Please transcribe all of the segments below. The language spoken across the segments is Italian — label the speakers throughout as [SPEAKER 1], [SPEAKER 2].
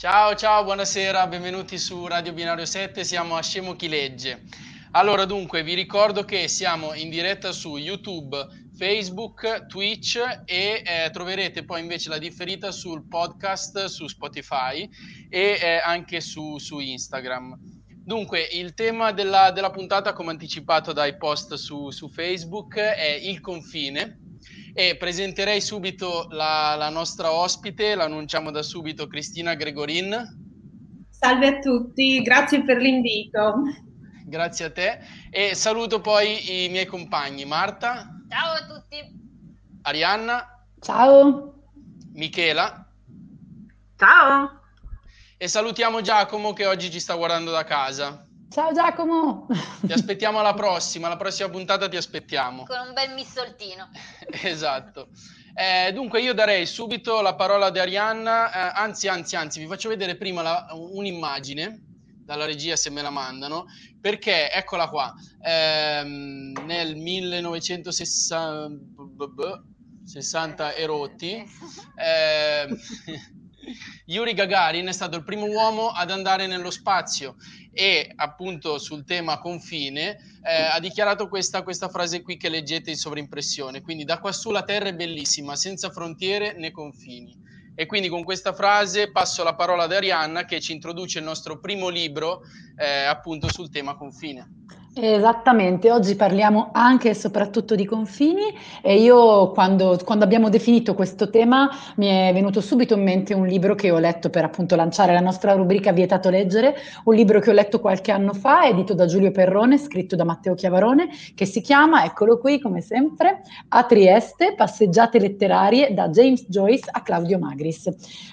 [SPEAKER 1] Ciao, ciao, buonasera, benvenuti su Radio Binario 7, siamo a Scemo Chi Legge. Allora, dunque, vi ricordo che siamo in diretta su YouTube, Facebook, Twitch e eh, troverete poi invece la differita sul podcast su Spotify e eh, anche su, su, Instagram. Dunque, il tema della, della, puntata, come anticipato dai post su, su Facebook, è il confine e presenterei subito la, la nostra ospite, l'annunciamo da subito, Cristina Gregorin.
[SPEAKER 2] Salve a tutti, grazie per l'invito.
[SPEAKER 1] Grazie a te e saluto poi i miei compagni, Marta.
[SPEAKER 3] Ciao a tutti.
[SPEAKER 1] Arianna.
[SPEAKER 4] Ciao.
[SPEAKER 1] Michela.
[SPEAKER 5] Ciao.
[SPEAKER 1] E salutiamo Giacomo che oggi ci sta guardando da casa.
[SPEAKER 4] Ciao Giacomo!
[SPEAKER 1] Ti aspettiamo alla prossima, alla prossima puntata ti aspettiamo.
[SPEAKER 3] Con un bel missoltino.
[SPEAKER 1] esatto. Eh, dunque io darei subito la parola ad Arianna, eh, anzi, anzi, anzi, vi faccio vedere prima la, un'immagine dalla regia se me la mandano, perché eccola qua, ehm, nel 1960 60 erotti, eh, Yuri Gagarin è stato il primo uomo ad andare nello spazio e appunto sul tema confine eh, ha dichiarato questa, questa frase qui che leggete in sovrimpressione, quindi da quassù la terra è bellissima, senza frontiere né confini. E quindi con questa frase passo la parola ad Arianna che ci introduce il nostro primo libro eh, appunto sul tema confine.
[SPEAKER 4] Esattamente, oggi parliamo anche e soprattutto di confini e io quando, quando, abbiamo definito questo tema mi è venuto subito in mente un libro che ho letto per appunto lanciare la nostra rubrica Vietato leggere, un libro che ho letto qualche anno fa, edito da Giulio Perrone, scritto da Matteo Chiavarone, che si chiama, eccolo qui come sempre, A Trieste, passeggiate letterarie da James Joyce a Claudio Magris.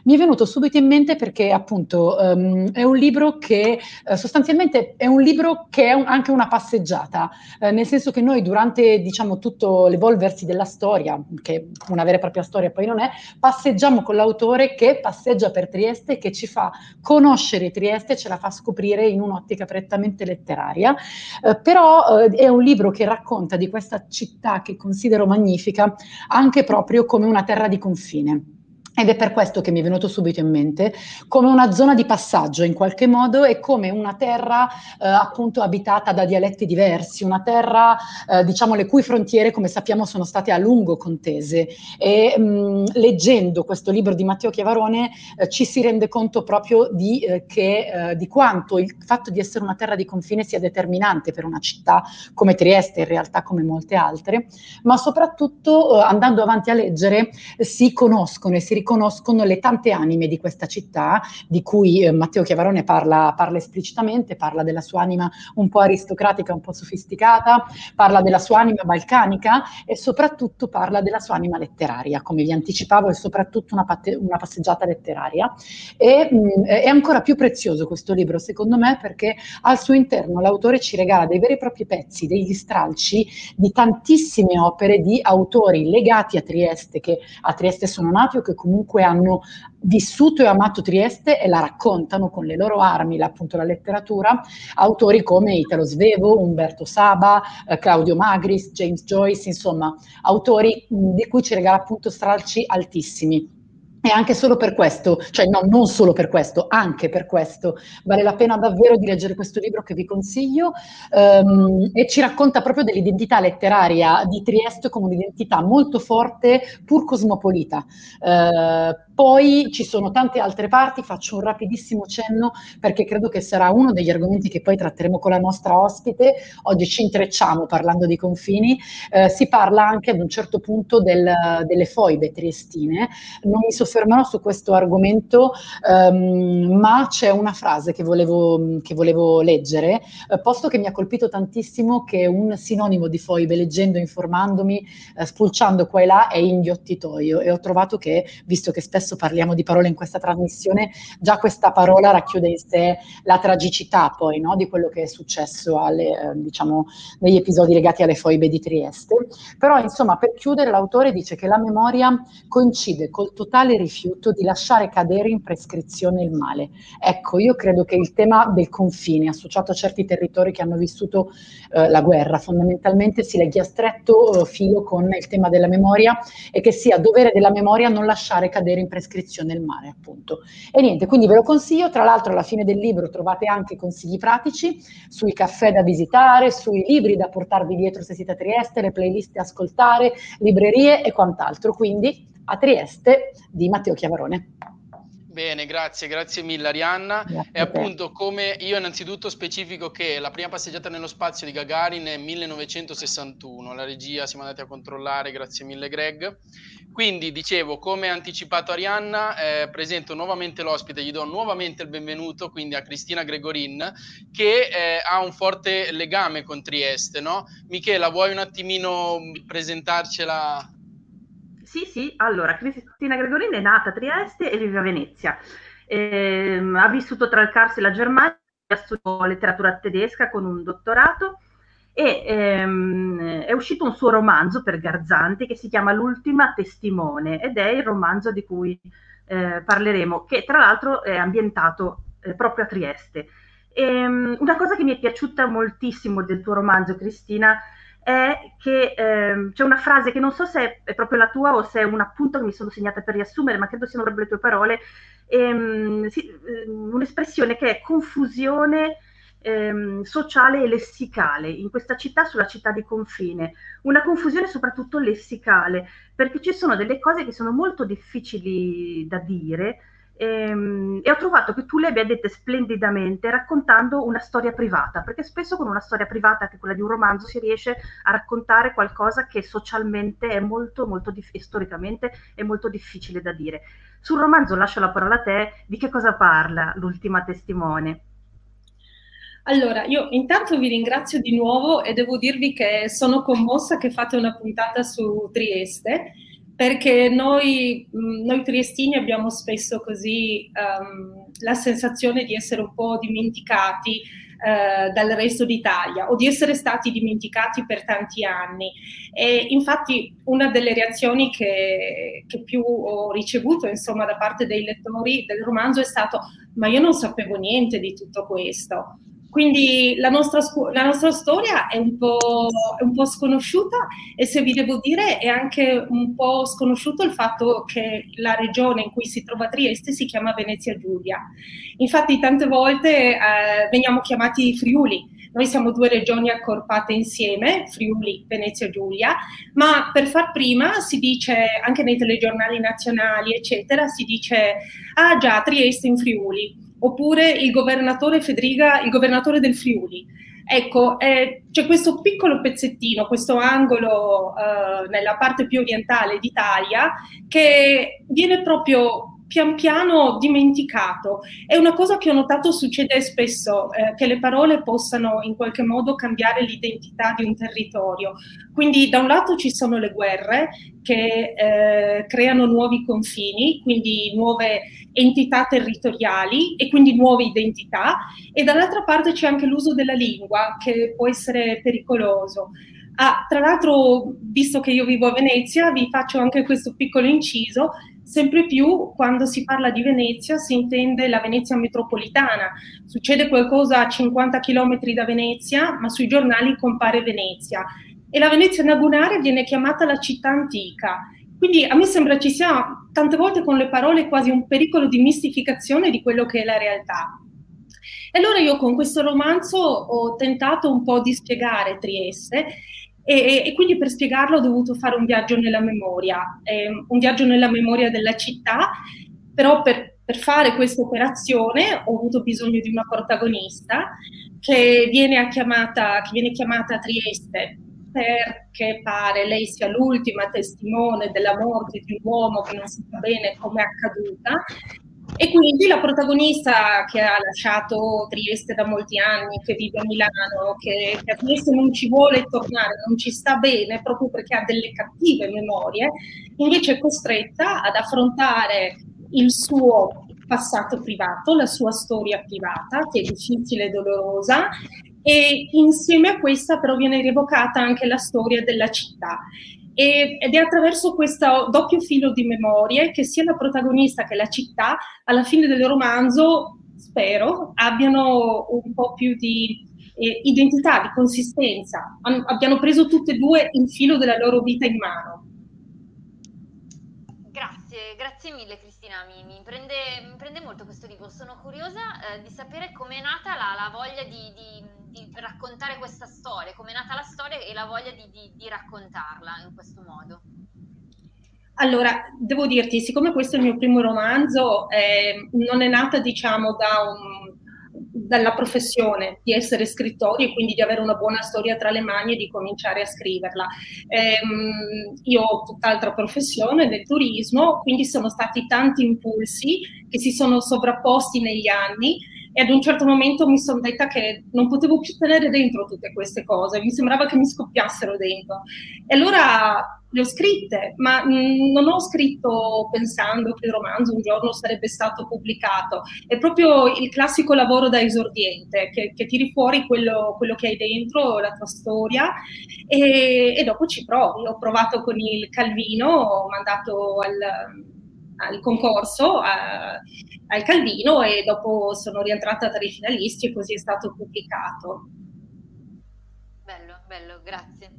[SPEAKER 4] Mi è venuto subito in mente perché appunto um, è un libro che uh, sostanzialmente è un libro che è un, anche una passeggiata, eh, nel senso che noi durante diciamo tutto l'evolversi della storia, che una vera e propria storia poi non è, passeggiamo con l'autore che passeggia per Trieste, che ci fa conoscere Trieste, ce la fa scoprire in un'ottica prettamente letteraria, eh, però eh, è un libro che racconta di questa città che considero magnifica anche proprio come una terra di confine. Ed è per questo che mi è venuto subito in mente come una zona di passaggio in qualche modo e come una terra eh, appunto abitata da dialetti diversi, una terra eh, diciamo le cui frontiere come sappiamo sono state a lungo contese. E mh, mm, leggendo questo libro di Matteo Chiavarone eh, ci si rende conto proprio di, eh, che, eh, di quanto il fatto di essere una terra di confine sia determinante per una città come Trieste, in realtà come molte altre, ma soprattutto eh, andando avanti a leggere si conoscono e si riconoscono riconoscono le tante anime di questa città, di cui eh, Matteo Chiavarone parla, parla, esplicitamente, parla della sua anima un po' aristocratica, un po' sofisticata, parla della sua anima balcanica e soprattutto parla della sua anima letteraria, come vi anticipavo, è soprattutto una, patte- una passeggiata letteraria. E mh, mm, è ancora più prezioso questo libro, secondo me, perché al suo interno l'autore ci regala dei veri e propri pezzi, degli stralci di tantissime opere di autori legati a Trieste, che a Trieste sono nati o che comunque comunque hanno vissuto e amato Trieste e la raccontano con le loro armi, appunto la letteratura, autori come Italo Svevo, Umberto Saba, eh, Claudio Magris, James Joyce, insomma, autori mh, di cui ci regala appunto stralci altissimi. E anche solo per questo, cioè no, non solo per questo, anche per questo, vale la pena davvero di leggere questo libro che vi consiglio um, e ci racconta proprio dell'identità letteraria di Trieste come un'identità molto forte, pur cosmopolita. Uh, poi ci sono tante altre parti, faccio un rapidissimo cenno perché credo che sarà uno degli argomenti che poi tratteremo con la nostra ospite. Oggi ci intrecciamo parlando di confini. Eh, si parla anche ad un certo punto del, delle foibe triestine. Non mi soffermerò su questo argomento, ehm, ma c'è una frase che volevo, che volevo leggere, eh, posto che mi ha colpito tantissimo che un sinonimo di foibe, leggendo, informandomi, eh, spulciando qua e là, è inghiottitoio. E ho trovato che, visto che spesso parliamo di parole in questa trasmissione, già questa parola racchiude in sé la tragicità poi no, di quello che è successo alle, eh, diciamo, negli episodi legati alle foibe di Trieste. Però insomma per chiudere l'autore dice che la memoria coincide col totale rifiuto di lasciare cadere in prescrizione il male. Ecco, io credo che il tema del confine associato a certi territori che hanno vissuto eh, la guerra fondamentalmente si leghi a stretto eh, filo con il tema della memoria e che sia dovere della memoria non lasciare cadere in prescrizione il mare, appunto. E niente, quindi ve lo consiglio. Tra l'altro, alla fine del libro trovate anche consigli pratici sui caffè da visitare, sui libri da portarvi dietro se siete a Trieste, le playlist da ascoltare, librerie e quant'altro. Quindi a Trieste di Matteo Chiavarone.
[SPEAKER 1] Bene, grazie, grazie mille Arianna.
[SPEAKER 4] Grazie
[SPEAKER 1] e appunto come io innanzitutto specifico che la prima passeggiata nello spazio di Gagarin è 1961, la regia siamo andati a controllare, grazie mille Greg. Quindi dicevo, come anticipato Arianna, eh, presento nuovamente l'ospite, gli do nuovamente il benvenuto quindi a Cristina Gregorin che eh, ha un forte legame con Trieste, no? Michela, vuoi un attimino presentarcela
[SPEAKER 5] sì, sì, allora, Cristina Gregorini è nata a Trieste e vive a Venezia. Eh, ha vissuto tra il Cars e la Germania, ha studiato letteratura tedesca con un dottorato e ehm, è uscito un suo romanzo per Garzanti che si chiama L'ultima testimone ed è il romanzo di cui eh, parleremo, che tra l'altro è ambientato eh, proprio a Trieste. E, ehm, una cosa che mi è piaciuta moltissimo del tuo romanzo, Cristina, è che ehm, c'è una frase che non so se è proprio la tua o se è un appunto che mi sono segnata per riassumere, ma credo siano proprio le tue parole, ehm, sì, ehm, un'espressione che è confusione ehm, sociale e lessicale in questa città, sulla città di confine, una confusione soprattutto lessicale, perché ci sono delle cose che sono molto difficili da dire e, ehm, e, ho trovato che tu le abbia dette splendidamente raccontando una storia privata, perché spesso con una storia privata, che quella di un romanzo, si riesce a raccontare qualcosa che socialmente è molto, molto dif- e storicamente è molto difficile da dire. Sul romanzo lascio la parola a te, di che cosa parla l'ultima testimone?
[SPEAKER 2] Allora, io intanto vi ringrazio di nuovo e devo dirvi che sono commossa che fate una puntata su Trieste perché noi, mm, noi triestini abbiamo spesso così um, la sensazione di essere un po' dimenticati uh, dal resto d'Italia o di essere stati dimenticati per tanti anni. E infatti una delle reazioni che, che più ho ricevuto insomma, da parte dei lettori del romanzo è stato ma io non sapevo niente di tutto questo. Quindi la nostra, la nostra storia è un, è un, po', sconosciuta e se vi devo dire è anche un po' sconosciuto il fatto che la regione in cui si trova Trieste si chiama Venezia Giulia. Infatti tante volte eh, veniamo chiamati Friuli, noi siamo due regioni accorpate insieme, Friuli, Venezia Giulia, ma per far prima si dice, anche nei telegiornali nazionali, eccetera, si dice, ah già, Trieste in Friuli oppure il governatore Federica, il governatore del Friuli. Ecco, eh, c'è questo piccolo pezzettino, questo angolo eh, nella parte più orientale d'Italia che viene proprio pian piano dimenticato. È una cosa che ho notato succede spesso, eh, che le parole possano in qualche modo cambiare l'identità di un territorio. Quindi da un lato ci sono le guerre che eh, creano nuovi confini, quindi nuove entità territoriali e quindi nuove identità, e dall'altra parte c'è anche l'uso della lingua che può essere pericoloso. Ah, tra l'altro, visto che io vivo a Venezia, vi faccio anche questo piccolo inciso sempre più quando si parla di Venezia si intende la Venezia metropolitana. Succede qualcosa a 50 km da Venezia, ma sui giornali compare Venezia. E la Venezia lagunare viene chiamata la città antica. Quindi a me sembra ci sia tante volte con le parole quasi un pericolo di mistificazione di quello che è la realtà. E allora io con questo romanzo ho tentato un po' di spiegare Trieste e, e, quindi per spiegarlo ho dovuto fare un viaggio nella memoria, eh, un viaggio nella memoria della città, però per, per fare questa operazione ho avuto bisogno di una protagonista che viene chiamata, che viene chiamata a Trieste perché pare lei sia l'ultima testimone della morte di un uomo che non si sa bene come è accaduta e quindi la protagonista che ha lasciato Trieste da molti anni, che vive a Milano, che, che a Trieste non ci vuole tornare, non ci sta bene proprio perché ha delle cattive memorie, invece è costretta ad affrontare il suo passato privato, la sua storia privata, che è difficile e dolorosa, e insieme a questa però viene rievocata anche la storia della città ed è attraverso questo doppio filo di memorie che sia la protagonista che la città alla fine del romanzo, spero, abbiano un po' più di eh, identità, di consistenza, abbiano preso tutte e due il filo della loro vita in mano.
[SPEAKER 3] Grazie, grazie mille Cristina Cristina, mi, mi, prende, mi, prende, molto questo libro. Sono curiosa eh, di sapere com'è nata la, la voglia di, di, di, raccontare questa storia, com'è nata la storia e la voglia di, raccontarla in questo modo.
[SPEAKER 2] Allora, devo dirti, siccome questo è il mio primo romanzo, eh, non è nata, diciamo, da un, dalla professione di essere scrittori e quindi di avere una buona storia tra le mani e di cominciare a scriverla. Ehm, io ho tutt'altra professione del turismo, quindi sono stati tanti impulsi che si sono sovrapposti negli anni e ad un certo momento mi sono detta che non potevo più tenere dentro tutte queste cose, mi sembrava che mi scoppiassero dentro. E allora le ho scritte, ma mh, non ho scritto pensando che il romanzo un giorno sarebbe stato pubblicato. È proprio il classico lavoro da esordiente, che, che tiri fuori quello, quello, che hai dentro, la tua storia, e, e dopo ci provi. Ho provato con il Calvino, ho mandato al al concorso a, al Calvino e dopo sono rientrata tra i finalisti e così è stato pubblicato.
[SPEAKER 3] Bello, bello, grazie.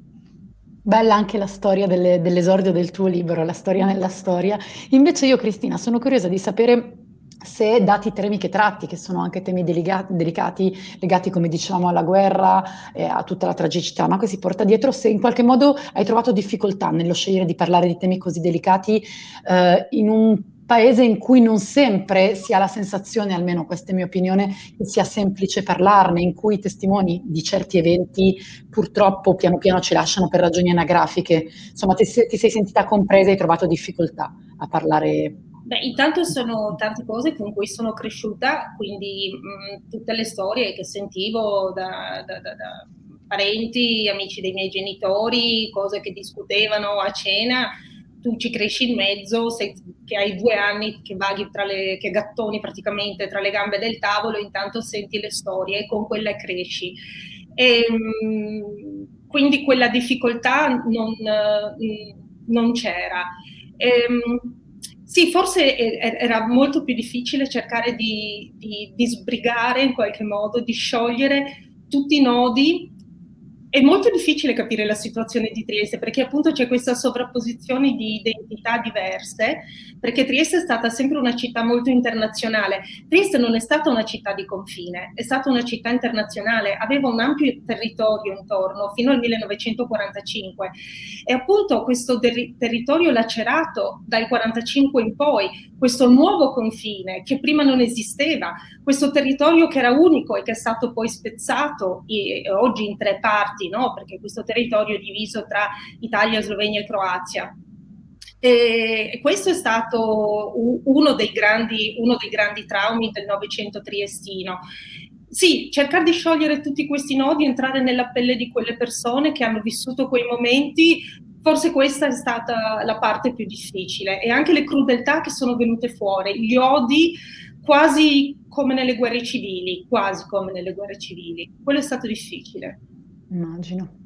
[SPEAKER 4] Bella anche la storia delle, dell'esordio del tuo libro, la storia nella storia. Invece io, Cristina, sono curiosa di sapere se dati i temi che tratti, che sono anche temi delicati, delicati legati, come dicevamo, alla guerra, e a tutta la tragicità no? che si porta dietro, se in qualche modo hai trovato difficoltà nello scegliere di parlare di temi così delicati eh, in un paese in cui non sempre si ha la sensazione, almeno questa è mia opinione, che sia semplice parlarne, in cui i testimoni di certi eventi purtroppo piano piano ci lasciano per ragioni anagrafiche. Insomma, ti, ti sei sentita compresa e hai trovato difficoltà a parlare
[SPEAKER 2] Beh, intanto sono tante cose con cui sono cresciuta, quindi mh, tutte le storie che sentivo da, da, da, da, parenti, amici dei miei genitori, cose che discutevano a cena, tu ci cresci in mezzo, sei, che hai due anni che vaghi tra le, che gattoni praticamente tra le gambe del tavolo, intanto senti le storie e con quelle cresci. E, mh, quindi quella difficoltà non, non c'era. E, sì, forse era molto più difficile cercare di, di, di, sbrigare in qualche modo, di sciogliere tutti i nodi è molto difficile capire la situazione di Trieste perché appunto c'è questa sovrapposizione di identità diverse, perché Trieste è stata sempre una città molto internazionale. Trieste non è stata una città di confine, è stata una città internazionale, aveva un ampio territorio intorno fino al 1945 e appunto questo ter- territorio lacerato dal 45 in poi, questo nuovo confine che prima non esisteva, questo territorio che era unico e che è stato poi spezzato e, e oggi in tre parti, no? perché questo territorio è diviso tra Italia, Slovenia e Croazia. E questo è stato uno dei grandi, uno dei grandi traumi del Novecento triestino. Sì, cercare di sciogliere tutti questi nodi, entrare nella pelle di quelle persone che hanno vissuto quei momenti, forse questa è stata la parte più difficile e anche le crudeltà che sono venute fuori, gli odi quasi come nelle guerre civili, quasi come nelle guerre civili. Quello è stato difficile.
[SPEAKER 4] Immagino.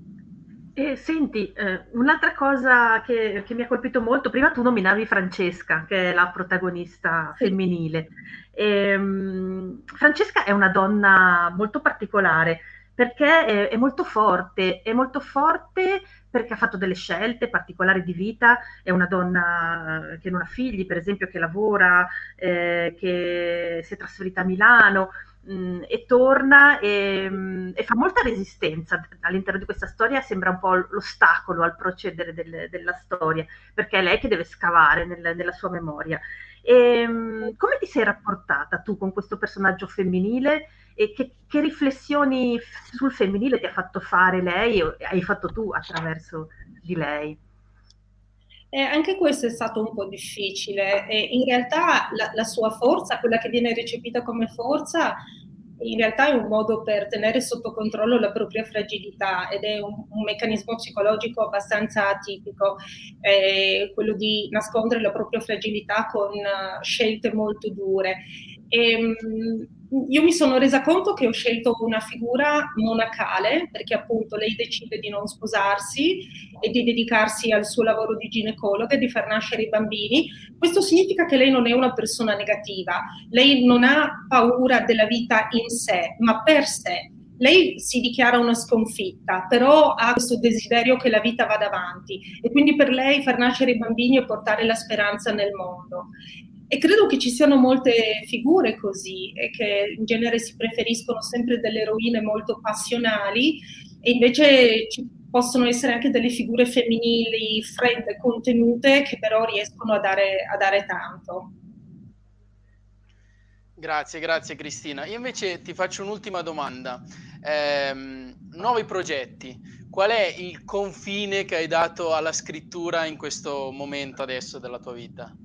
[SPEAKER 5] E senti, eh, un'altra cosa che, che, mi ha colpito molto, prima tu nominavi Francesca, che è la protagonista femminile. E, um, Francesca è una donna molto particolare perché è, è, molto forte, è molto forte perché ha fatto delle scelte particolari di vita, è una donna che non ha figli, per esempio, che lavora, eh, che si è trasferita a Milano mh, mm, e torna e, mh, mm, e, fa molta resistenza all'interno di questa storia, sembra un po' l'ostacolo al procedere del, della storia, perché è lei che deve scavare nel, nella sua memoria. E, mh, mm, come ti sei rapportata tu con questo personaggio femminile? E che, che, riflessioni sul femminile ti ha fatto fare lei o hai fatto tu attraverso di lei?
[SPEAKER 2] Eh, anche questo è stato un po' difficile. E in realtà la, la, sua forza, quella che viene recepita come forza, in realtà è un modo per tenere sotto controllo la propria fragilità ed è un, un meccanismo psicologico abbastanza atipico, eh, quello di nascondere la propria fragilità con uh, scelte molto dure. E, ehm, io mi sono resa conto che ho scelto una figura monacale perché appunto lei decide di non sposarsi e di dedicarsi al suo lavoro di ginecologa e di far nascere i bambini. Questo significa che lei non è una persona negativa, lei non ha paura della vita in sé, ma per sé. Lei si dichiara una sconfitta, però ha questo desiderio che la vita vada avanti e quindi per lei far nascere i bambini e portare la speranza nel mondo. E credo che ci siano molte figure così e che in genere si preferiscono sempre delle eroine molto passionali e invece ci possono essere anche delle figure femminili fredde, contenute, che però riescono a dare, a dare tanto.
[SPEAKER 1] Grazie, grazie Cristina. Io invece ti faccio un'ultima domanda. Eh, nuovi progetti. Qual è il confine che hai dato alla scrittura in questo momento adesso della tua vita?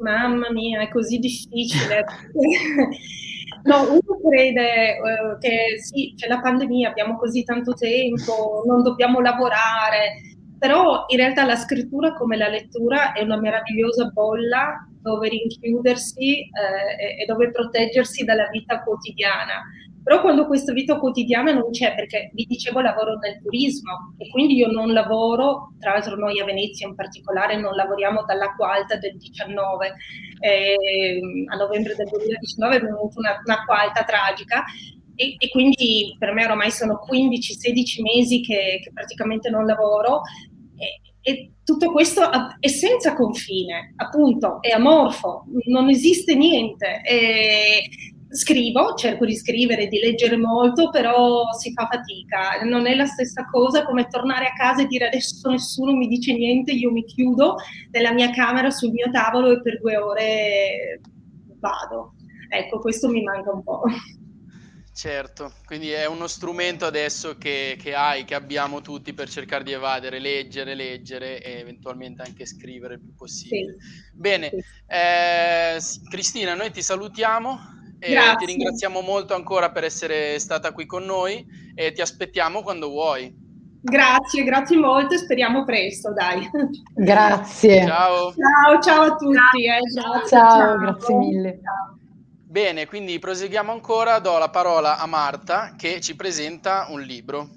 [SPEAKER 2] Mamma mia, è così difficile. no, uno crede uh, che sì, c'è la pandemia, abbiamo così tanto tempo, non dobbiamo lavorare, però in realtà la scrittura come la lettura è una meravigliosa bolla dove rinchiudersi eh, e dove proteggersi dalla vita quotidiana. Però quando questa vita quotidiana non c'è, perché vi dicevo lavoro nel turismo e quindi io non lavoro, tra l'altro noi a Venezia in particolare non lavoriamo dall'acqua alta del 19, eh, a novembre del 2019 è venuta una, un'acqua alta tragica e, e, quindi per me ormai sono 15-16 mesi che, che, praticamente non lavoro e, e, tutto questo è senza confine, appunto, è amorfo, non esiste niente. E, scrivo, cerco di scrivere, di leggere molto, però si fa fatica. Non è la stessa cosa come tornare a casa e dire adesso nessuno mi dice niente, io mi chiudo nella mia camera sul mio tavolo e per due ore vado. Ecco, questo mi manca un po'.
[SPEAKER 1] Certo, quindi è uno strumento adesso che, che, hai, che abbiamo tutti per cercare di evadere, leggere, leggere e eventualmente anche scrivere il più possibile. Sì. Bene, sì. Eh, Cristina, noi ti salutiamo. E ti ringraziamo molto ancora per essere stata qui con noi e ti aspettiamo quando vuoi.
[SPEAKER 2] Grazie, grazie molto e speriamo presto, dai.
[SPEAKER 4] Grazie.
[SPEAKER 1] Ciao.
[SPEAKER 2] Ciao, ciao a tutti. Eh.
[SPEAKER 4] Ciao, ciao, grazie mille.
[SPEAKER 1] Bene, quindi proseguiamo ancora. Do la parola a Marta che ci presenta un libro.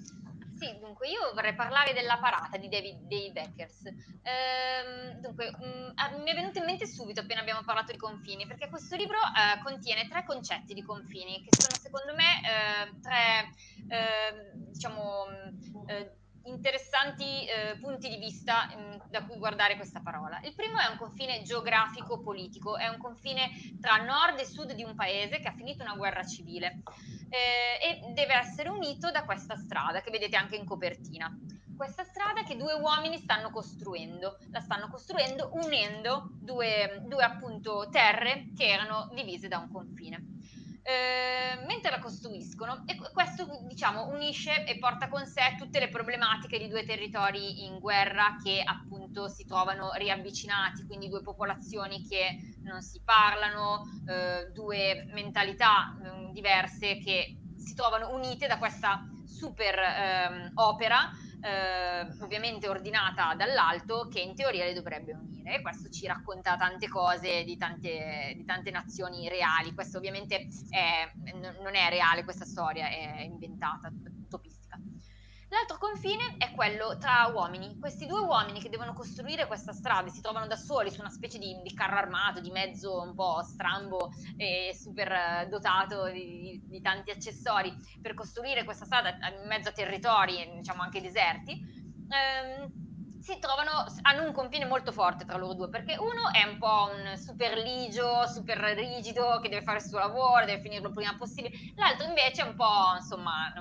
[SPEAKER 3] Dunque, io vorrei parlare della parata di David Dave Beckers. Ehm, dunque, mh, mm, ah, mi è venuto in mente subito appena abbiamo parlato di confini, perché questo libro eh, contiene tre concetti di confini, che sono secondo me eh, tre, eh, diciamo, mm, eh, interessanti eh, punti di vista mh, mm, da cui guardare questa parola. Il primo è un confine geografico-politico, è un confine tra nord e sud di un paese che ha finito una guerra civile eh, e deve essere unito da questa strada che vedete anche in copertina. Questa strada che due uomini stanno costruendo, la stanno costruendo unendo due, due appunto terre che erano divise da un confine. Eh, mentre la costruiscono. E questo diciamo unisce e porta con sé tutte le problematiche di due territori in guerra che appunto si trovano riavvicinati, quindi due popolazioni che non si parlano, eh, due mentalità eh, diverse che si trovano unite da questa super ehm, opera eh, ovviamente ordinata dall'alto, che in teoria le dovrebbe unire. E questo ci racconta tante cose di tante, di tante nazioni reali. Questo ovviamente è, non è reale, questa storia è inventata. L'altro confine è quello tra uomini. Questi due uomini che devono costruire questa strada si trovano da soli su una specie di, di carro armato, di mezzo un po' strambo e super dotato di, di, tanti accessori per costruire questa strada in mezzo a territori, diciamo anche deserti. Ehm, si trovano, hanno un confine molto forte tra loro due, perché uno è un po' un super ligio, super rigido, che deve fare il suo lavoro, deve finirlo prima possibile, l'altro invece è un po', insomma,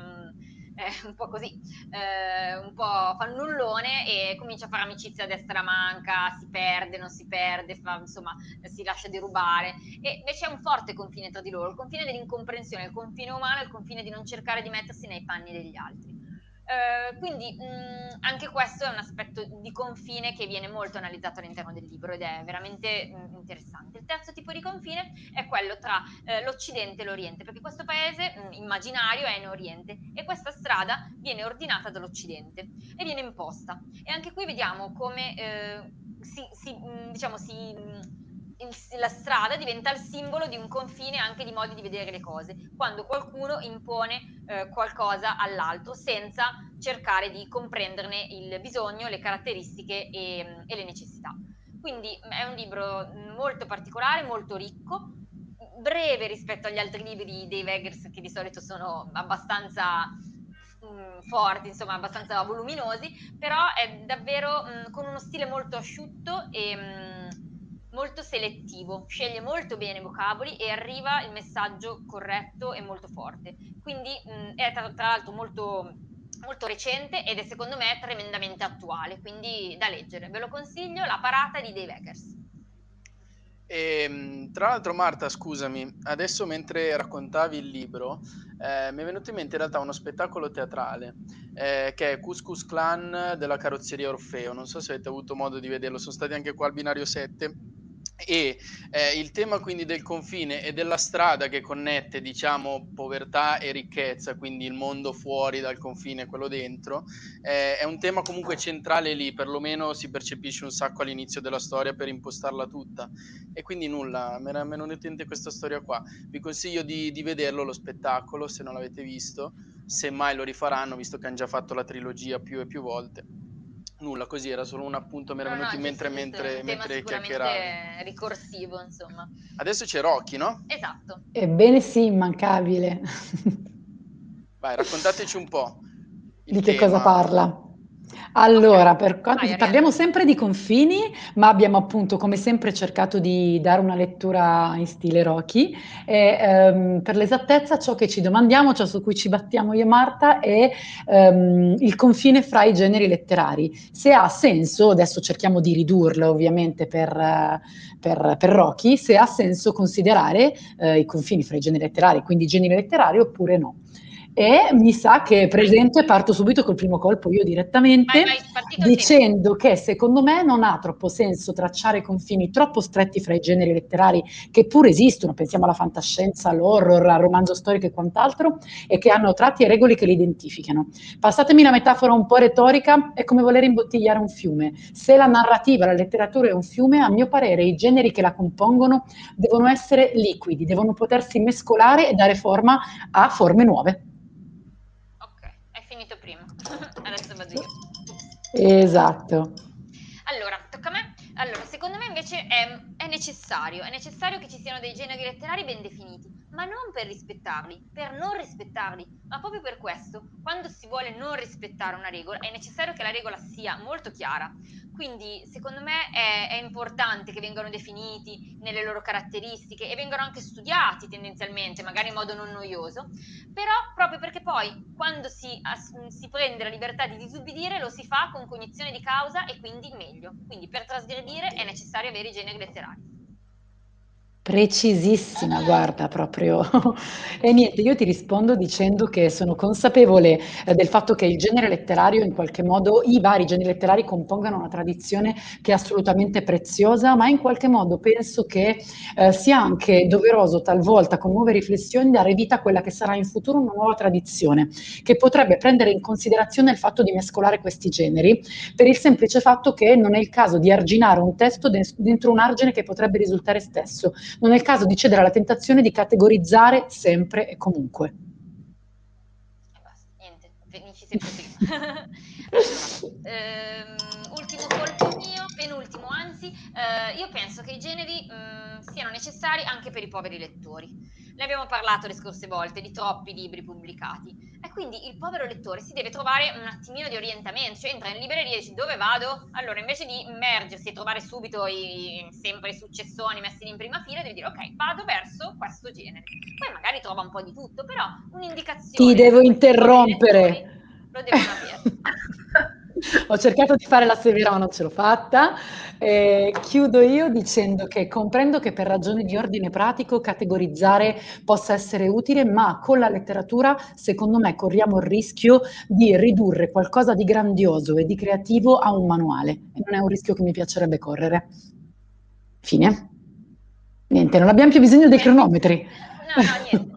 [SPEAKER 3] eh, un po' così, eh, un po' fannullone e comincia a fare amicizia a destra manca, si perde, non si perde, fa, insomma, si lascia derubare. E invece è un forte confine tra di loro, il confine dell'incomprensione, il confine umano, il confine di non cercare di mettersi nei panni degli altri. Eh, quindi mh, mm, anche questo è un aspetto di confine che viene molto analizzato all'interno del libro ed è veramente mh, mm, interessante. Il terzo tipo di confine è quello tra eh, l'Occidente e l'Oriente, perché questo paese mh, mm, immaginario è in Oriente e questa strada viene ordinata dall'Occidente e viene imposta. E anche qui vediamo come eh, si, si, diciamo, si il, la strada diventa il simbolo di un confine anche di modi di vedere le cose, quando qualcuno impone eh, qualcosa all'altro senza cercare di comprenderne il bisogno, le caratteristiche e, e le necessità. Quindi è un libro molto particolare, molto ricco, breve rispetto agli altri libri di Dave Eggers che di solito sono abbastanza mh, forti, insomma abbastanza voluminosi, però è davvero mh, con uno stile molto asciutto e mh, molto selettivo, sceglie molto bene i vocaboli e arriva il messaggio corretto e molto forte. Quindi mh, è tra, tra l'altro molto, molto recente ed è secondo me tremendamente attuale, quindi da leggere. Ve lo consiglio, La parata di Dave Eggers.
[SPEAKER 1] E, ehm, tra l'altro Marta, scusami, adesso mentre raccontavi il libro eh, mi è venuto in mente in realtà uno spettacolo teatrale eh, che è Cuscus Clan della carrozzeria Orfeo, non so se avete avuto modo di vederlo, sono stati anche qua al binario 7 e eh, il tema quindi del confine e della strada che connette diciamo povertà e ricchezza quindi il mondo fuori dal confine e quello dentro eh, è un tema comunque centrale lì perlomeno si percepisce un sacco all'inizio della storia per impostarla tutta. E quindi nulla me ne è venuta questa storia qua. Vi consiglio di, di vederlo lo spettacolo se non l'avete visto. Se mai lo rifaranno visto che hanno già fatto la trilogia più e più volte Nulla, così era solo un appunto, mi era no, venuto no, in mente mentre, mentre chiacchieravi.
[SPEAKER 3] ricorsivo, insomma.
[SPEAKER 1] Adesso c'è Rocky, no?
[SPEAKER 3] Esatto.
[SPEAKER 4] Ebbene sì, immancabile.
[SPEAKER 1] Vai, raccontateci un po'.
[SPEAKER 4] Di che cosa parla? Allora, per quanto Vai, parliamo sempre di confini, ma abbiamo appunto come sempre cercato di dare una lettura in stile Rocky. E ehm, per l'esattezza ciò che ci domandiamo, ciò su cui ci battiamo io e Marta è ehm, il confine fra i generi letterari. Se ha senso, adesso cerchiamo di ridurlo ovviamente per, per, per Rocky, se ha senso considerare eh, i confini fra i generi letterari, quindi i generi letterari oppure no e mi sa che presento e parto subito col primo colpo io direttamente vai, vai, dicendo che secondo me non ha troppo senso tracciare confini troppo stretti fra i generi letterari che pure esistono, pensiamo alla fantascienza, all'horror, al romanzo storico e quant'altro e che hanno tratti e regole che li identificano. Passatemi la metafora un po' retorica, è come voler imbottigliare un fiume. Se la narrativa, la letteratura è un fiume, a mio parere i generi che la compongono devono essere liquidi, devono potersi mescolare e dare forma a forme nuove.
[SPEAKER 3] Adesso vado io.
[SPEAKER 4] Esatto.
[SPEAKER 3] Allora, tocca a me. Allora, secondo me invece è, è, necessario, è necessario che ci siano dei generi letterari ben definiti, ma non per rispettarli, per non rispettarli, ma proprio per questo, quando si vuole non rispettare una regola, è necessario che la regola sia molto chiara. Quindi, secondo me, è, è importante che vengano definiti nelle loro caratteristiche e vengano anche studiati tendenzialmente, magari in modo non noioso, però proprio perché poi, quando si, si prende la libertà di disubbidire, lo si fa con cognizione di causa e quindi meglio. Quindi, per trasgredire è necessario avere i generi letterari.
[SPEAKER 4] Precisissima, guarda, proprio. E niente, io ti rispondo dicendo che sono consapevole eh, del fatto che il genere letterario, in qualche modo, i vari generi letterari compongano una tradizione che è assolutamente preziosa, ma in qualche modo penso che eh, sia anche doveroso talvolta con nuove riflessioni dare vita a quella che sarà in futuro una nuova tradizione, che potrebbe prendere in considerazione il fatto di mescolare questi generi, per il semplice fatto che non è il caso di arginare un testo dentro un argine che potrebbe risultare stesso non è il caso di cedere alla tentazione di categorizzare sempre e comunque.
[SPEAKER 3] Niente, finisci sempre prima. allora, ehm, anzi, eh, io penso che i generi mh, mm, siano necessari anche per i poveri lettori. Ne abbiamo parlato le scorse volte di troppi libri pubblicati e quindi il povero lettore si deve trovare un attimino di orientamento, cioè entra in libreria e dice dove vado? Allora invece di immergersi e trovare subito i, sempre i successoni messi in prima fila, deve dire ok, vado verso questo genere. Poi magari trova un po' di tutto, però un'indicazione...
[SPEAKER 4] Ti devo interrompere.
[SPEAKER 3] Lo devono avere.
[SPEAKER 4] Ho cercato di fare la severa ma non ce l'ho fatta. Eh, chiudo io dicendo che comprendo che per ragioni di ordine pratico categorizzare possa essere utile, ma con la letteratura secondo me corriamo il rischio di ridurre qualcosa di grandioso e di creativo a un manuale e non è un rischio che mi piacerebbe correre. Fine. Niente, non abbiamo più bisogno dei cronometri.
[SPEAKER 3] No, no, niente.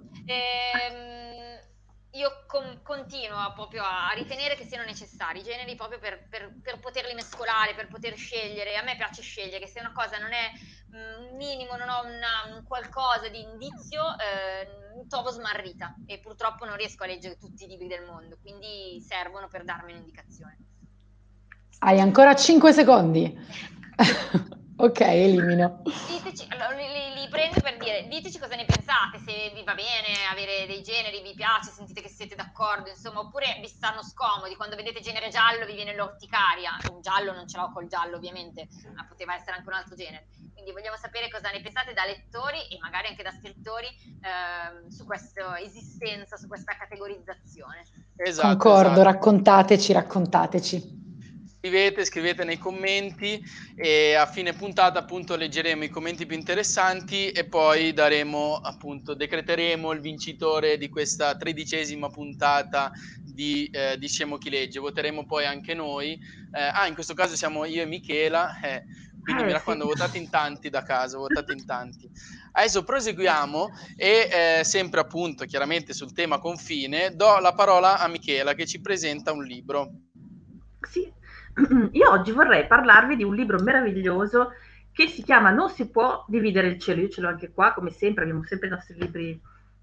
[SPEAKER 3] Con, continuo proprio a, ritenere che siano necessari i generi proprio per, per, per, poterli mescolare, per poter scegliere. A me piace scegliere, se una cosa non è mm, un minimo, non ho una, un qualcosa di indizio, eh, mi trovo smarrita e purtroppo non riesco a leggere tutti i libri del mondo, quindi servono per darmi un'indicazione.
[SPEAKER 4] Hai ancora 5 secondi. ok, elimino.
[SPEAKER 3] Diteci, allora, li, li, prendo per dire, diteci cosa ne pensate, se vi va bene avere dei generi, vi piace, sentite che siete d'accordo, insomma, oppure vi stanno scomodi, quando vedete genere giallo vi viene l'orticaria, un giallo non ce l'ho col giallo ovviamente, ma poteva essere anche un altro genere, quindi vogliamo sapere cosa ne pensate da lettori e magari anche da scrittori eh, su questa esistenza, su questa categorizzazione.
[SPEAKER 4] Esatto, Concordo, esatto. raccontateci, raccontateci.
[SPEAKER 1] Scrivete, scrivete nei commenti e a fine puntata appunto leggeremo i commenti più interessanti e poi daremo appunto, decreteremo il vincitore di questa tredicesima puntata di, eh, di Scemo Chi Legge. Voteremo poi anche noi. Eh, ah, in questo caso siamo io e Michela. Eh, quindi eh, mi raccomando, votate in tanti da casa, votate in tanti. Adesso proseguiamo e eh, sempre appunto, chiaramente sul tema confine, do la parola a Michela che ci presenta un libro.
[SPEAKER 5] Sì, io oggi vorrei parlarvi di un libro meraviglioso che si chiama Non si può dividere il cielo. Io ce l'ho anche qua, come sempre, abbiamo sempre i nostri libri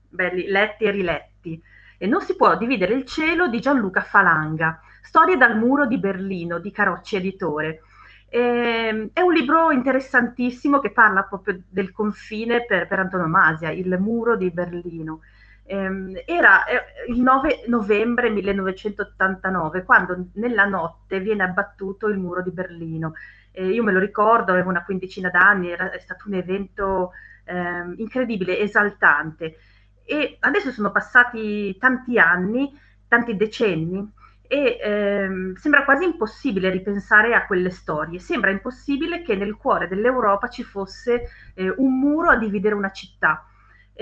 [SPEAKER 5] belli letti e riletti. E Non si può dividere il cielo di Gianluca Falanga, Storie dal muro di Berlino di Carocci Editore. Eh, è un libro interessantissimo che parla proprio del confine per, per antonomasia, il muro di Berlino. Eh, era eh, il 9 novembre 1989, quando nella notte viene abbattuto il muro di Berlino. io me lo ricordo, avevo una quindicina d'anni, era, è stato un evento ehm, incredibile, esaltante. E adesso sono passati tanti anni, tanti decenni, e ehm, sembra quasi impossibile ripensare a quelle storie, sembra impossibile che nel cuore dell'Europa ci fosse eh, un muro a dividere una città.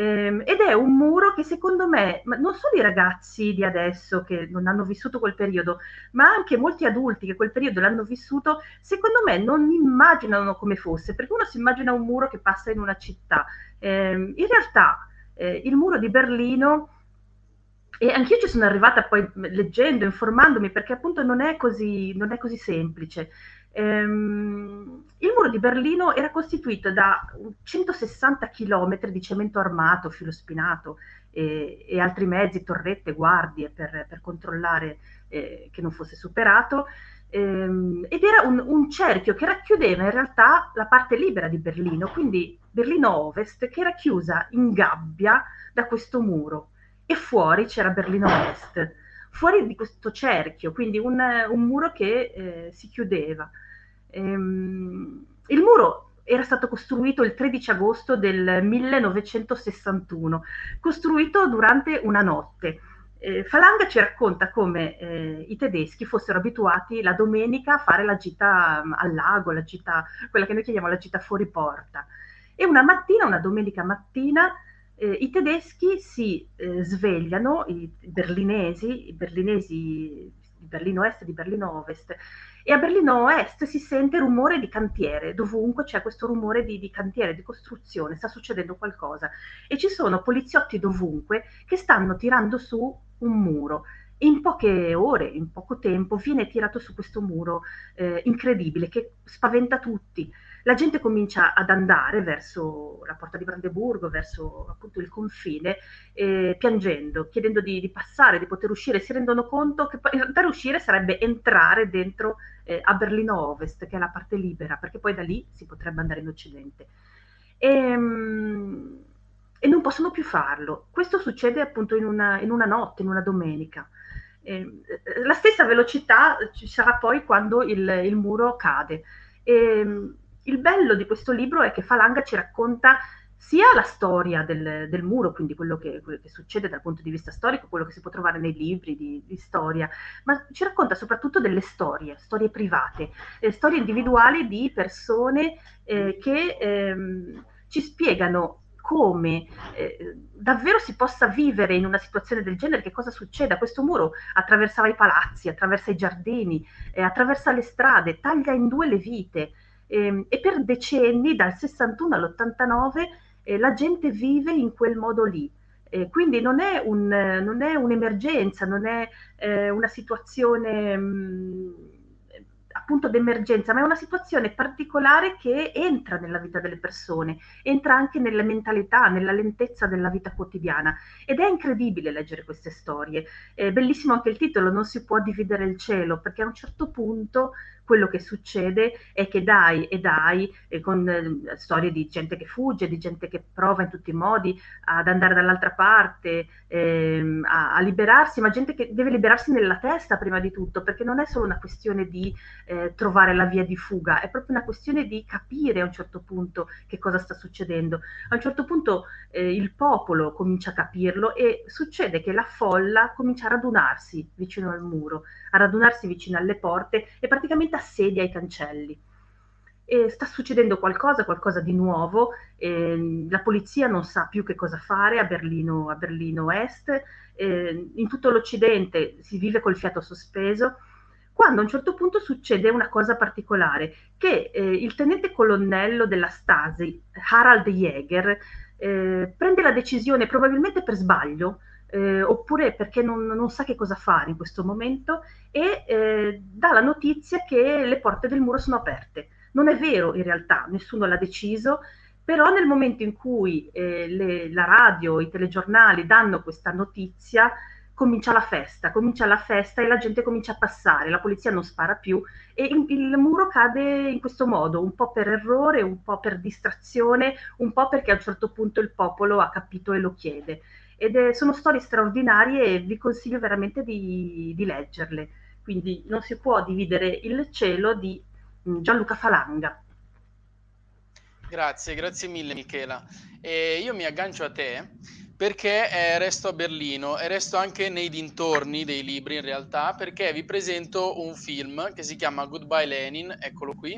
[SPEAKER 5] Eh, ed è un muro che secondo me, non solo i ragazzi di adesso che non hanno vissuto quel periodo, ma anche molti adulti che quel periodo l'hanno vissuto, secondo me non immaginano come fosse, perché uno si immagina un muro che passa in una città. Eh, in realtà eh, il muro di Berlino e anch'io ci sono arrivata poi leggendo, informandomi, perché appunto non è così, non è così semplice. Ehm, il muro di Berlino era costituito da 160 km di cemento armato, filo spinato e, e altri mezzi, torrette, guardie per, per controllare eh, che non fosse superato. Ehm, ed era un, un, cerchio che racchiudeva in realtà la parte libera di Berlino, quindi Berlino Ovest, che era chiusa in gabbia da questo muro e fuori c'era Berlino Est, fuori di questo cerchio, quindi un, un muro che eh, si chiudeva. Ehm, il muro era stato costruito il 13 agosto del 1961, costruito durante una notte. Eh, Falanga ci racconta come eh, i tedeschi fossero abituati la domenica a fare la gita mm, al lago, la gita, quella che noi chiamiamo la gita fuori porta. E una mattina, una domenica mattina, eh, i tedeschi si eh, svegliano, i berlinesi, i berlinesi di Berlino Est e di Berlino Ovest, e a Berlino Est si sente rumore di cantiere, dovunque c'è questo rumore di, di, cantiere, di costruzione, sta succedendo qualcosa. E ci sono poliziotti dovunque che stanno tirando su un muro. In poche ore, in poco tempo, viene tirato su questo muro eh, incredibile che spaventa tutti la gente comincia ad andare verso la porta di Brandeburgo, verso appunto il confine, eh, piangendo, chiedendo di, di, passare, di poter uscire, si rendono conto che per uscire sarebbe entrare dentro eh, a Berlino Ovest, che è la parte libera, perché poi da lì si potrebbe andare in Occidente. E, ehm, e non possono più farlo. Questo succede appunto in una, in una notte, in una domenica. Eh, la stessa velocità ci sarà poi quando il, il muro cade. E, ehm, il bello di questo libro è che Falanga ci racconta sia la storia del, del muro, quindi quello che, quello che, succede dal punto di vista storico, quello che si può trovare nei libri di, di storia, ma ci racconta soprattutto delle storie, storie private, eh, storie individuali di persone eh, che ehm, ci spiegano come eh, davvero si possa vivere in una situazione del genere, che cosa succeda. Questo muro attraversava i palazzi, attraversa i giardini, eh, attraversa le strade, taglia in due le vite. Eh, e per decenni, dal 61 all'89, eh, la gente vive in quel modo lì. Eh, quindi non è, un, non è, un'emergenza, non è eh, una situazione mh, mm, appunto d'emergenza, ma è una situazione particolare che entra nella vita delle persone, entra anche nella mentalità, nella lentezza della vita quotidiana. Ed è incredibile leggere queste storie. È bellissimo anche il titolo, Non si può dividere il cielo, perché a un certo punto quello che succede è che dai e dai, e con eh, storie di gente che fugge, di gente che prova in tutti i modi ad andare dall'altra parte, ehm, a, a, liberarsi, ma gente che deve liberarsi nella testa prima di tutto, perché non è solo una questione di eh, trovare la via di fuga, è proprio una questione di capire a un certo punto che cosa sta succedendo. A un certo punto eh, il popolo comincia a capirlo e succede che la folla comincia a radunarsi vicino al muro, a radunarsi vicino alle porte e praticamente assedia i cancelli. E sta succedendo qualcosa, qualcosa di nuovo, eh, la polizia non sa più che cosa fare a Berlino, a Berlino Est, eh, in tutto l'Occidente si vive col fiato sospeso, quando a un certo punto succede una cosa particolare, che eh, il tenente colonnello della Stasi, Harald Jäger, eh, prende la decisione, probabilmente per sbaglio, eh, oppure perché non, non, sa che cosa fare in questo momento, e eh, dà la notizia che le porte del muro sono aperte. Non è vero in realtà, nessuno l'ha deciso, però nel momento in cui eh, le, la radio, i telegiornali danno questa notizia, comincia la festa, comincia la festa e la gente comincia a passare, la polizia non spara più e il, il, muro cade in questo modo, un po' per errore, un po' per distrazione, un po' perché a un certo punto il popolo ha capito e lo chiede. Ed è, sono storie straordinarie e vi consiglio veramente di, di leggerle. Quindi non si può dividere il cielo di mm, Gianluca Falanga.
[SPEAKER 1] Grazie, grazie mille Michela. E io mi aggancio a te perché eh, resto a Berlino e resto anche nei dintorni dei libri in realtà perché vi presento un film che si chiama Goodbye Lenin, eccolo qui,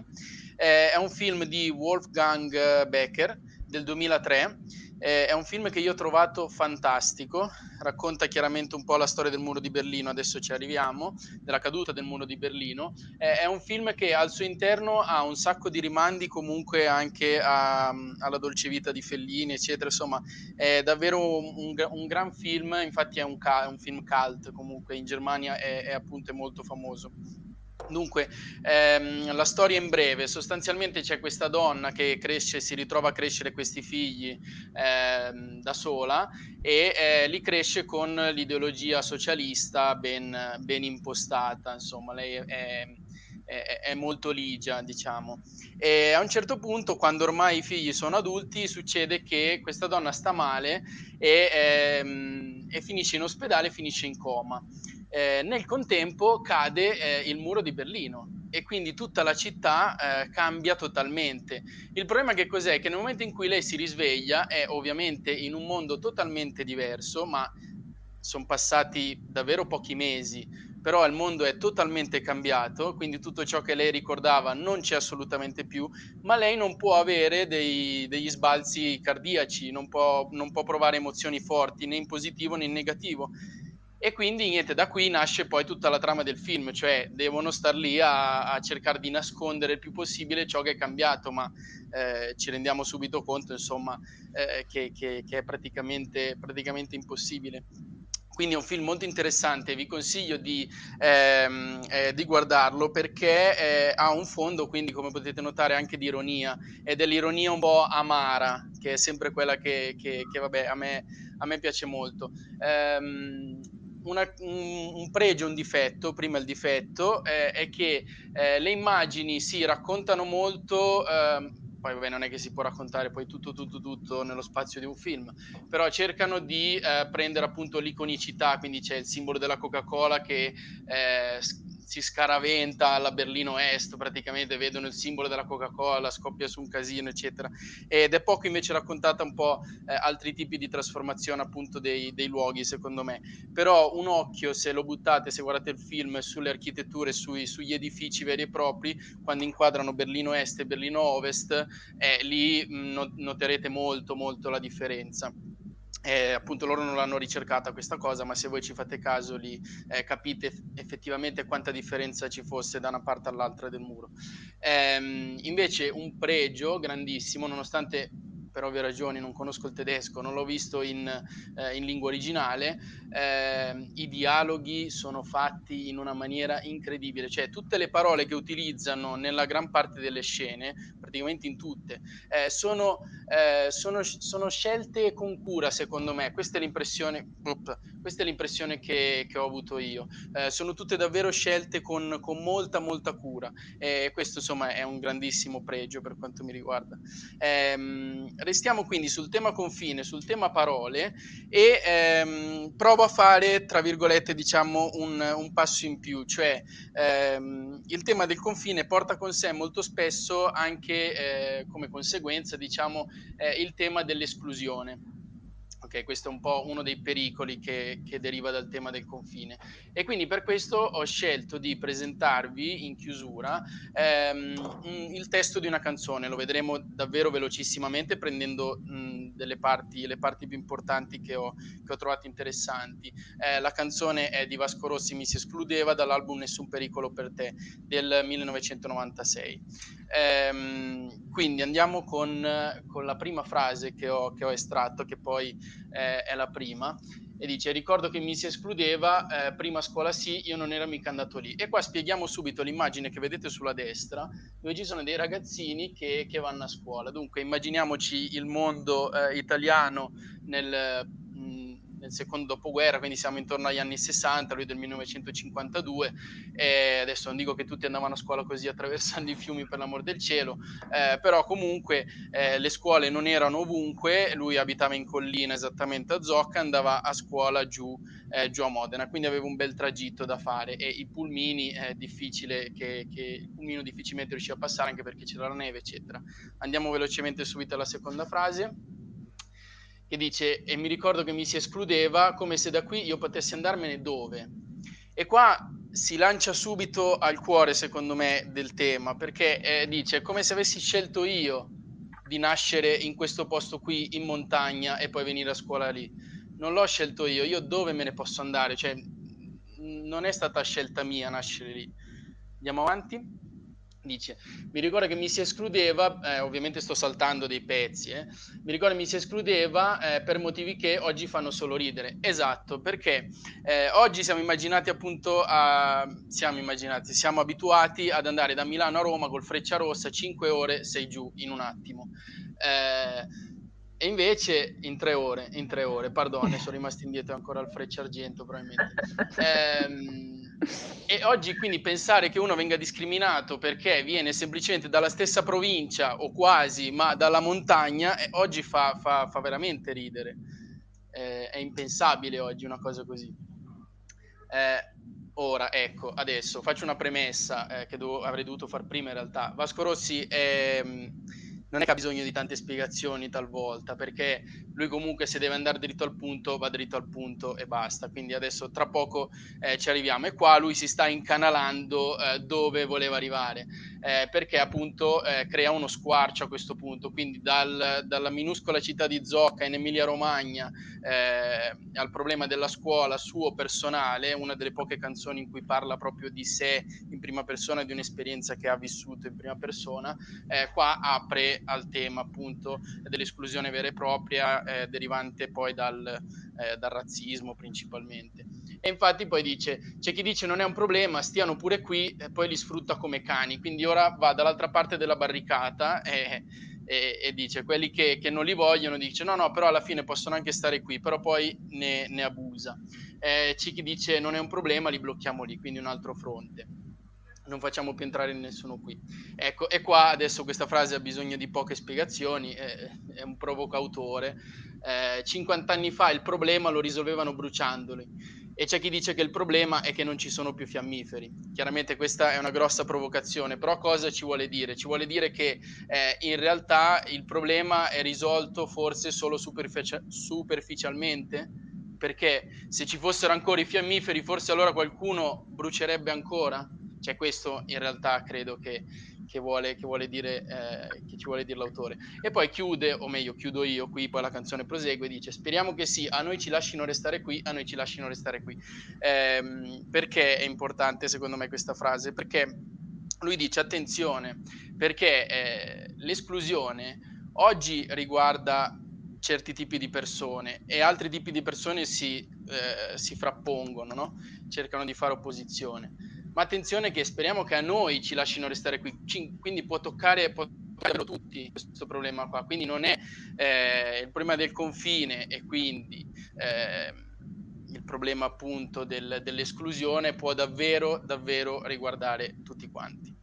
[SPEAKER 1] eh, è un film di Wolfgang Becker del 2003 eh, è un film che io ho trovato fantastico, racconta chiaramente un po' la storia del muro di Berlino, adesso ci arriviamo, della caduta del muro di Berlino. Eh, è un film che al suo interno ha un sacco di rimandi comunque anche a, alla dolce vita di Fellini, eccetera. Insomma, è davvero un, un gran film, infatti è un, un, film cult comunque, in Germania è, è appunto molto famoso. Dunque, ehm, la storia in breve, sostanzialmente c'è questa donna che cresce, si ritrova a crescere questi figli ehm, da sola e eh, li cresce con l'ideologia socialista ben, ben impostata, insomma, lei è, è, è, molto ligia, diciamo. E a un certo punto, quando ormai i figli sono adulti, succede che questa donna sta male e, ehm, e finisce in ospedale, finisce in coma eh, nel contempo cade eh, il muro di Berlino e quindi tutta la città eh, cambia totalmente. Il problema che cos'è? Che nel momento in cui lei si risveglia è ovviamente in un mondo totalmente diverso, ma sono passati davvero pochi mesi, però il mondo è totalmente cambiato, quindi tutto ciò che lei ricordava non c'è assolutamente più, ma lei non può avere dei, degli sbalzi cardiaci, non può, non può provare emozioni forti né in positivo né in negativo e quindi niente, da qui nasce poi tutta la trama del film, cioè devono star lì a, a cercare di nascondere il più possibile ciò che è cambiato, ma eh, ci rendiamo subito conto, insomma, eh, che, che, che, è praticamente, praticamente impossibile. Quindi è un film molto interessante, vi consiglio di, ehm, eh, di guardarlo perché eh, ha un fondo, quindi come potete notare, anche di ironia, ed è l'ironia un po' amara, che è sempre quella che, che, che vabbè, a me, a me piace molto. Ehm, una, un, pregio, un difetto, prima il difetto, eh, è che eh, le immagini si raccontano molto, eh, poi vabbè non è che si può raccontare poi tutto, tutto, tutto nello spazio di un film, però cercano di eh, prendere appunto l'iconicità, quindi c'è il simbolo della Coca-Cola che eh, si scaraventa alla Berlino Est, praticamente vedono il simbolo della Coca-Cola, scoppia su un casino, eccetera. Ed è poco invece raccontata un po' eh, altri tipi di trasformazione appunto dei, dei, luoghi, secondo me. Però un occhio, se lo buttate, se guardate il film sulle architetture, sui, sugli edifici veri e propri, quando inquadrano Berlino Est e Berlino Ovest, eh, lì mh, noterete molto, molto la differenza. Eh, appunto loro non l'hanno ricercata questa cosa, ma se voi ci fate caso lì eh, capite effettivamente quanta differenza ci fosse da una parte all'altra del muro. Eh, invece un pregio grandissimo, nonostante per ovvie ragioni non conosco il tedesco, non l'ho visto in, eh, in lingua originale, eh, i dialoghi sono fatti in una maniera incredibile, cioè tutte le parole che utilizzano nella gran parte delle scene, praticamente in tutte, eh, sono eh, sono, sono, scelte con cura, secondo me. Questa è l'impressione, op, questa è l'impressione che, che ho avuto io. Eh, sono tutte davvero scelte con, con, molta, molta cura. E questo, insomma, è un grandissimo pregio per quanto mi riguarda. Ehm, restiamo quindi sul tema confine, sul tema parole e ehm, provo a fare, tra virgolette, diciamo, un, un passo in più, cioè ehm, il tema del confine porta con sé molto spesso anche eh, come conseguenza, diciamo, eh, il tema dell'esclusione. Okay, questo è un po' uno dei pericoli che, che, deriva dal tema del confine. E quindi per questo ho scelto di presentarvi in chiusura ehm, il testo di una canzone. Lo vedremo davvero velocissimamente prendendo mh, delle parti, le parti più importanti che ho, che ho trovato interessanti. Eh, la canzone è di Vasco Rossi, Mi si escludeva dall'album Nessun pericolo per te del 1996. Ehm, quindi andiamo con, con, la prima frase che ho, che ho estratto, che poi eh, è la prima, e dice ricordo che mi si escludeva, eh, prima scuola sì, io non ero mica andato lì. E qua spieghiamo subito l'immagine che vedete sulla destra, dove ci sono dei ragazzini che, che vanno a scuola. Dunque immaginiamoci il mondo eh, italiano nel nel secondo dopoguerra, quindi siamo intorno agli anni 60, lui del 1952, e adesso non dico che tutti andavano a scuola così attraversando i fiumi per l'amor del cielo, eh, però comunque eh, le scuole non erano ovunque, lui abitava in collina esattamente a Zocca, andava a scuola giù, eh, giù a Modena, quindi aveva un bel tragitto da fare e i pulmini è difficile che, che il pulmino difficilmente riusciva a passare anche perché c'era la neve, eccetera. Andiamo velocemente subito alla seconda frase che dice e mi ricordo che mi si escludeva come se da qui io potessi andarmene dove. E qua si lancia subito al cuore, secondo me, del tema, perché eh, dice è come se avessi scelto io di nascere in questo posto qui in montagna e poi venire a scuola lì. Non l'ho scelto io, io dove me ne posso andare? Cioè, non è stata scelta mia nascere lì. Andiamo avanti? Dice, mi ricordo che mi si escludeva, eh, ovviamente sto saltando dei pezzi, eh, mi ricordo che mi si escludeva eh, per motivi che oggi fanno solo ridere. Esatto, perché eh, oggi siamo immaginati appunto a, siamo immaginati, siamo abituati ad andare da Milano a Roma col freccia rossa, 5 ore, sei giù in un attimo. Eh, e invece in tre ore, in tre ore, pardon, sono rimasto indietro ancora al freccia argento probabilmente. E oggi quindi pensare che uno venga discriminato perché viene semplicemente dalla stessa provincia o quasi, ma dalla montagna, eh, oggi fa, fa, fa, veramente ridere. Eh, è impensabile oggi una cosa così. Eh, ora, ecco, adesso faccio una premessa eh, che do- avrei dovuto far prima in realtà. Vasco Rossi è non è che ha bisogno di tante spiegazioni talvolta, perché lui comunque se deve andare dritto al punto va dritto al punto e basta. Quindi adesso tra poco eh, ci arriviamo. E qua lui si sta incanalando eh, dove voleva arrivare, eh, perché appunto eh, crea uno squarcio a questo punto. Quindi dal, dalla minuscola città di Zocca in Emilia Romagna eh, al problema della scuola suo personale, una delle poche canzoni in cui parla proprio di sé in prima persona, di un'esperienza che ha vissuto in prima persona, eh, qua apre al tema appunto dell'esclusione vera e propria eh, derivante poi dal, eh, dal, razzismo principalmente. E infatti poi dice, c'è chi dice non è un problema, stiano pure qui e poi li sfrutta come cani, quindi ora va dall'altra parte della barricata e, e, e dice quelli che, che, non li vogliono, dice no no però alla fine possono anche stare qui, però poi ne, ne abusa. Eh, c'è chi dice non è un problema, li blocchiamo lì, quindi un altro fronte non facciamo più entrare nessuno qui. Ecco, e qua adesso questa frase ha bisogno di poche spiegazioni, è, è un provocautore. Eh, 50 anni fa il problema lo risolvevano bruciandoli e c'è chi dice che il problema è che non ci sono più fiammiferi. Chiaramente questa è una grossa provocazione, però cosa ci vuole dire? Ci vuole dire che eh, in realtà il problema è risolto forse solo superfici- superficialmente? Perché se ci fossero ancora i fiammiferi, forse allora qualcuno brucerebbe ancora? Cioè questo in realtà credo che, che, vuole, che, vuole dire, eh, che ci vuole dire l'autore. E poi chiude, o meglio chiudo io qui, poi la canzone prosegue, dice speriamo che sì, a noi ci lasciano restare qui, a noi ci lasciano restare qui. Eh, perché è importante secondo me questa frase? Perché lui dice attenzione, perché eh, l'esclusione oggi riguarda certi tipi di persone e altri tipi di persone si, eh, si frappongono, no? cercano di fare opposizione ma attenzione che speriamo che a noi ci lasciano restare qui, quindi può toccare, può tutti questo problema qua, quindi non è eh, il problema del confine e quindi eh, il problema appunto del, dell'esclusione può davvero, davvero riguardare tutti quanti.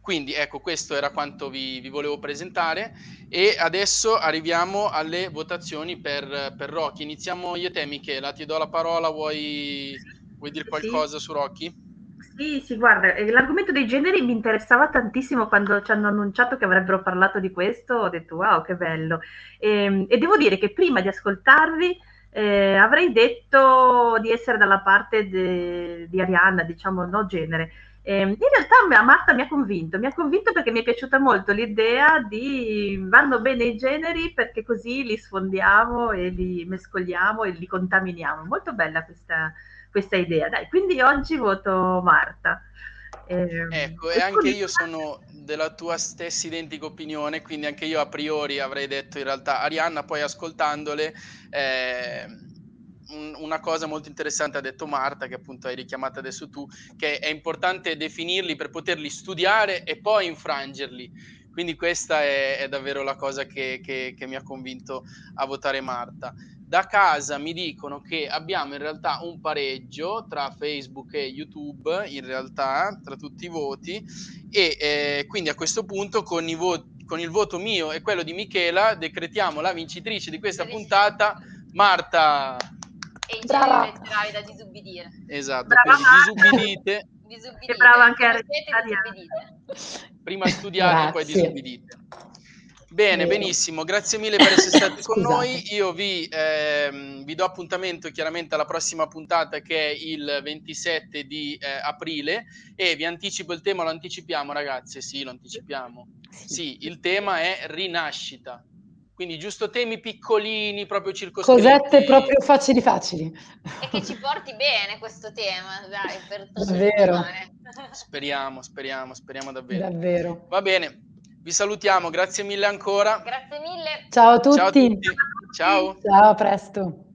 [SPEAKER 1] Quindi ecco, questo era quanto vi, vi volevo presentare e adesso arriviamo alle votazioni per, per Rocky. Iniziamo io e te Michela, ti do la parola, vuoi, vuoi dire qualcosa sì. su Rocky?
[SPEAKER 5] Sì, sì, guarda, eh, l'argomento dei generi mi interessava tantissimo quando ci hanno annunciato che avrebbero parlato di questo, ho detto wow, che bello. E, ehm, e devo dire che prima di ascoltarvi eh, avrei detto di essere dalla parte de, di Arianna, diciamo, no genere. Eh, in realtà Marta mi ha convinto, mi ha convinto perché mi è piaciuta molto l'idea di vanno bene i generi perché così li sfondiamo e li mescoliamo e li contaminiamo. Molto bella questa, questa idea. Dai, quindi oggi voto Marta.
[SPEAKER 1] Eh, ecco, e anche io sono della tua stessa identica opinione, quindi anche io a priori avrei detto in realtà Arianna, poi ascoltandole eh, un, una cosa molto interessante ha detto Marta, che appunto hai richiamato adesso tu, che è importante definirli per poterli studiare e poi infrangerli. Quindi questa è, è davvero la cosa che, che, che mi ha convinto a votare Marta da casa mi dicono che abbiamo in realtà un pareggio tra Facebook e YouTube, in realtà, tra tutti i voti, e eh, quindi a questo punto con, vo- con, il voto mio e quello di Michela decretiamo la vincitrice di questa puntata, Marta.
[SPEAKER 3] E in genere letterali da disubbidire.
[SPEAKER 1] Esatto, Brava disubbidite.
[SPEAKER 5] disubbidite. E brava anche a
[SPEAKER 1] Prima studiate e poi disubbidite. Bene, benissimo, grazie mille per essere stati con noi. Io vi, ehm, vi, do appuntamento chiaramente alla prossima puntata che è il 27 di eh, aprile e vi anticipo il tema, lo anticipiamo ragazze? Sì, lo anticipiamo. Sì, il tema è rinascita. Quindi giusto temi piccolini, proprio circoscritti.
[SPEAKER 4] Cosette proprio facili facili.
[SPEAKER 3] E che ci porti bene questo tema, dai, per
[SPEAKER 4] Davvero.
[SPEAKER 1] Speriamo, speriamo, speriamo davvero.
[SPEAKER 4] Davvero.
[SPEAKER 1] Va bene, vi salutiamo, grazie mille ancora.
[SPEAKER 3] Grazie mille.
[SPEAKER 4] Ciao a tutti.
[SPEAKER 1] Ciao. A tutti. Ciao.
[SPEAKER 4] Ciao, a presto.